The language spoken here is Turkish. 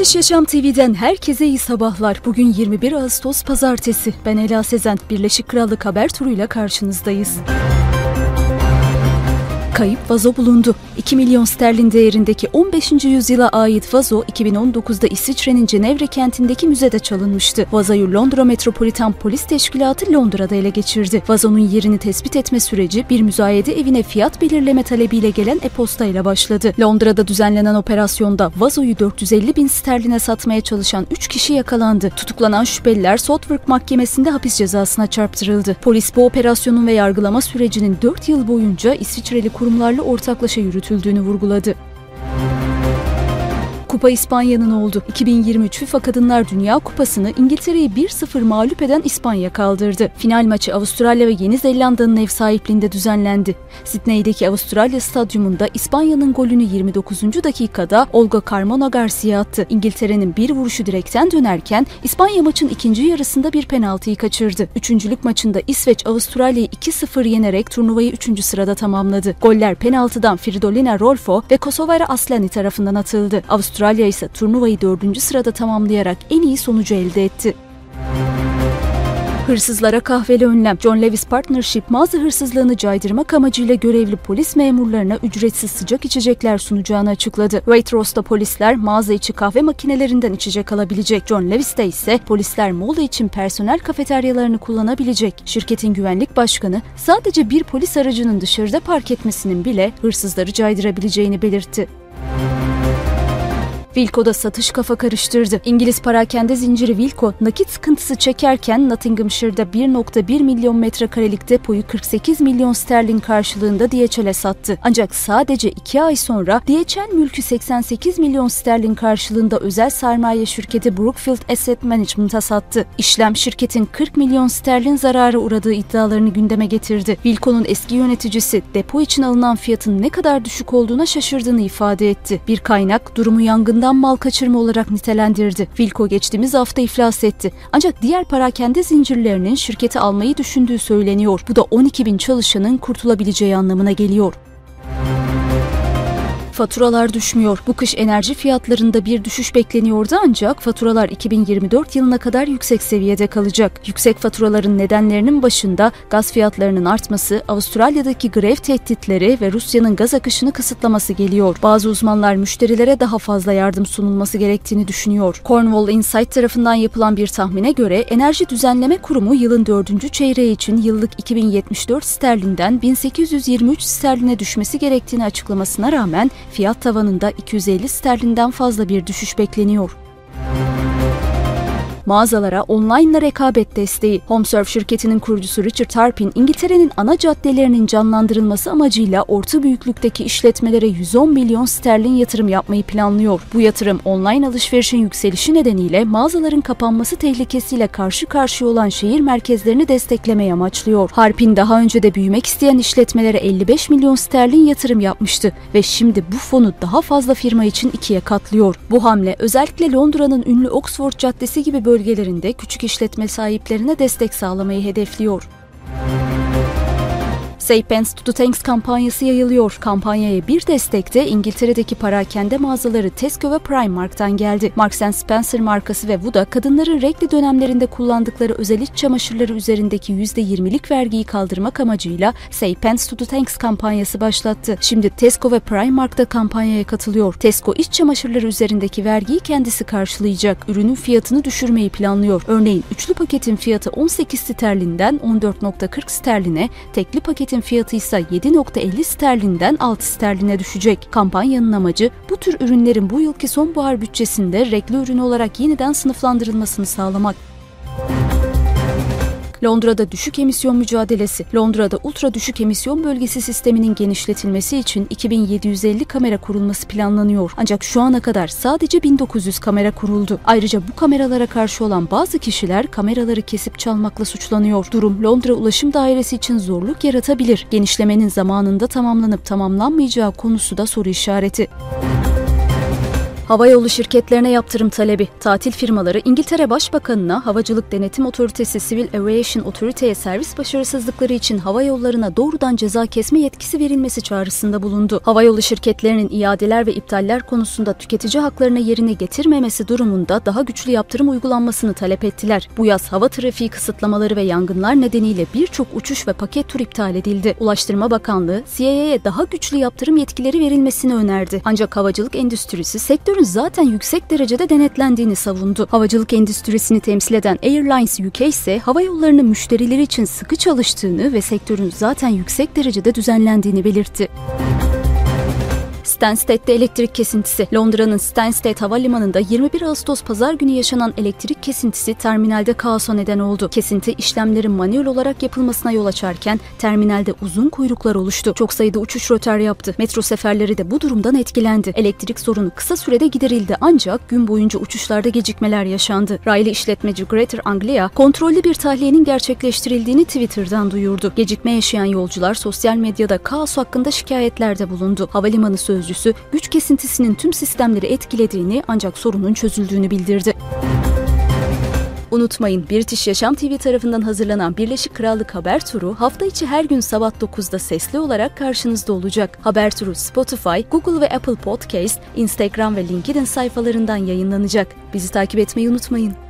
Müthiş Yaşam TV'den herkese iyi sabahlar. Bugün 21 Ağustos Pazartesi. Ben Ela Sezen. Birleşik Krallık haber turuyla karşınızdayız. Kayıp vazo bulundu. 2 milyon sterlin değerindeki 15. yüzyıla ait vazo 2019'da İsviçre'nin Cenevre kentindeki müzede çalınmıştı. Vazoyu Londra Metropolitan Polis Teşkilatı Londra'da ele geçirdi. Vazonun yerini tespit etme süreci bir müzayede evine fiyat belirleme talebiyle gelen e-posta ile başladı. Londra'da düzenlenen operasyonda vazoyu 450 bin sterline satmaya çalışan 3 kişi yakalandı. Tutuklanan şüpheliler Southwark Mahkemesi'nde hapis cezasına çarptırıldı. Polis bu operasyonun ve yargılama sürecinin 4 yıl boyunca İsviçreli kurumlarla ortaklaşa yürütüldüğünü vurguladı. Kupa İspanya'nın oldu. 2023 FIFA Kadınlar Dünya Kupası'nı İngiltere'yi 1-0 mağlup eden İspanya kaldırdı. Final maçı Avustralya ve Yeni Zelanda'nın ev sahipliğinde düzenlendi. Sydney'deki Avustralya Stadyumunda İspanya'nın golünü 29. dakikada Olga Carmona Garcia attı. İngiltere'nin bir vuruşu direkten dönerken İspanya maçın ikinci yarısında bir penaltıyı kaçırdı. Üçüncülük maçında İsveç Avustralya'yı 2-0 yenerek turnuvayı 3. sırada tamamladı. Goller penaltıdan Fridolina Rolfo ve Kosovara Aslani tarafından atıldı. Avustralya Avustralya ise turnuvayı dördüncü sırada tamamlayarak en iyi sonucu elde etti. Hırsızlara kahveli önlem. John Lewis Partnership mağaza hırsızlığını caydırmak amacıyla görevli polis memurlarına ücretsiz sıcak içecekler sunacağını açıkladı. Waitros'ta polisler mağaza içi kahve makinelerinden içecek alabilecek. John Lewis'te ise polisler mola için personel kafeteryalarını kullanabilecek. Şirketin güvenlik başkanı sadece bir polis aracının dışarıda park etmesinin bile hırsızları caydırabileceğini belirtti. Wilco'da satış kafa karıştırdı. İngiliz parakende zinciri Wilco nakit sıkıntısı çekerken Nottinghamshire'da 1.1 milyon metrekarelik depoyu 48 milyon sterlin karşılığında DHL'e sattı. Ancak sadece 2 ay sonra DHL mülkü 88 milyon sterlin karşılığında özel sermaye şirketi Brookfield Asset Management'a sattı. İşlem şirketin 40 milyon sterlin zarara uğradığı iddialarını gündeme getirdi. Wilco'nun eski yöneticisi depo için alınan fiyatın ne kadar düşük olduğuna şaşırdığını ifade etti. Bir kaynak durumu yangın ardından mal kaçırma olarak nitelendirdi. Wilco geçtiğimiz hafta iflas etti. Ancak diğer parakende zincirlerinin şirketi almayı düşündüğü söyleniyor. Bu da 12 bin çalışanın kurtulabileceği anlamına geliyor. Faturalar düşmüyor. Bu kış enerji fiyatlarında bir düşüş bekleniyordu ancak faturalar 2024 yılına kadar yüksek seviyede kalacak. Yüksek faturaların nedenlerinin başında gaz fiyatlarının artması, Avustralya'daki grev tehditleri ve Rusya'nın gaz akışını kısıtlaması geliyor. Bazı uzmanlar müşterilere daha fazla yardım sunulması gerektiğini düşünüyor. Cornwall Insight tarafından yapılan bir tahmine göre Enerji Düzenleme Kurumu yılın dördüncü çeyreği için yıllık 2074 sterlinden 1823 sterline düşmesi gerektiğini açıklamasına rağmen fiyat tavanında 250 sterlinden fazla bir düşüş bekleniyor mağazalara online rekabet desteği. HomeServe şirketinin kurucusu Richard Harpin, İngiltere'nin ana caddelerinin canlandırılması amacıyla orta büyüklükteki işletmelere 110 milyon sterlin yatırım yapmayı planlıyor. Bu yatırım online alışverişin yükselişi nedeniyle mağazaların kapanması tehlikesiyle karşı karşıya olan şehir merkezlerini desteklemeye amaçlıyor. Harpin daha önce de büyümek isteyen işletmelere 55 milyon sterlin yatırım yapmıştı ve şimdi bu fonu daha fazla firma için ikiye katlıyor. Bu hamle özellikle Londra'nın ünlü Oxford Caddesi gibi bölgelerde bölgelerinde küçük işletme sahiplerine destek sağlamayı hedefliyor. Say Pence to the Thanks kampanyası yayılıyor. Kampanyaya bir destek de İngiltere'deki parakende mağazaları Tesco ve Primark'tan geldi. Marks Spencer markası ve Vuda kadınların renkli dönemlerinde kullandıkları özel iç çamaşırları üzerindeki %20'lik vergiyi kaldırmak amacıyla Say Pence to the Thanks kampanyası başlattı. Şimdi Tesco ve Primark da kampanyaya katılıyor. Tesco iç çamaşırları üzerindeki vergiyi kendisi karşılayacak. Ürünün fiyatını düşürmeyi planlıyor. Örneğin üçlü paketin fiyatı 18 sterlinden 14.40 sterline, tekli paketin paketin fiyatı ise 7.50 sterlinden 6 sterline düşecek. Kampanyanın amacı bu tür ürünlerin bu yılki sonbahar bütçesinde rekli ürün olarak yeniden sınıflandırılmasını sağlamak. Londra'da düşük emisyon mücadelesi. Londra'da ultra düşük emisyon bölgesi sisteminin genişletilmesi için 2750 kamera kurulması planlanıyor. Ancak şu ana kadar sadece 1900 kamera kuruldu. Ayrıca bu kameralara karşı olan bazı kişiler kameraları kesip çalmakla suçlanıyor. Durum Londra Ulaşım Dairesi için zorluk yaratabilir. Genişlemenin zamanında tamamlanıp tamamlanmayacağı konusu da soru işareti. Havayolu şirketlerine yaptırım talebi. Tatil firmaları İngiltere Başbakanına Havacılık Denetim Otoritesi Civil Aviation Authority'ye servis başarısızlıkları için hava yollarına doğrudan ceza kesme yetkisi verilmesi çağrısında bulundu. Havayolu şirketlerinin iadeler ve iptaller konusunda tüketici haklarını yerine getirmemesi durumunda daha güçlü yaptırım uygulanmasını talep ettiler. Bu yaz hava trafiği kısıtlamaları ve yangınlar nedeniyle birçok uçuş ve paket tur iptal edildi. Ulaştırma Bakanlığı, CAA'ye daha güçlü yaptırım yetkileri verilmesini önerdi. Ancak havacılık endüstrisi sektörün zaten yüksek derecede denetlendiğini savundu. Havacılık endüstrisini temsil eden Airlines UK ise hava yollarının müşterileri için sıkı çalıştığını ve sektörün zaten yüksek derecede düzenlendiğini belirtti. Stansted'de elektrik kesintisi. Londra'nın Stansted Havalimanı'nda 21 Ağustos pazar günü yaşanan elektrik kesintisi terminalde kaosa neden oldu. Kesinti işlemlerin manuel olarak yapılmasına yol açarken terminalde uzun kuyruklar oluştu. Çok sayıda uçuş röter yaptı. Metro seferleri de bu durumdan etkilendi. Elektrik sorunu kısa sürede giderildi ancak gün boyunca uçuşlarda gecikmeler yaşandı. Raylı işletmeci Greater Anglia kontrollü bir tahliyenin gerçekleştirildiğini Twitter'dan duyurdu. Gecikme yaşayan yolcular sosyal medyada kaos hakkında şikayetlerde bulundu. Havalimanı sözcüsü sözcüsü güç kesintisinin tüm sistemleri etkilediğini ancak sorunun çözüldüğünü bildirdi. Unutmayın British Yaşam TV tarafından hazırlanan Birleşik Krallık Haber Turu hafta içi her gün sabah 9'da sesli olarak karşınızda olacak. Haber Turu Spotify, Google ve Apple Podcast, Instagram ve LinkedIn sayfalarından yayınlanacak. Bizi takip etmeyi unutmayın.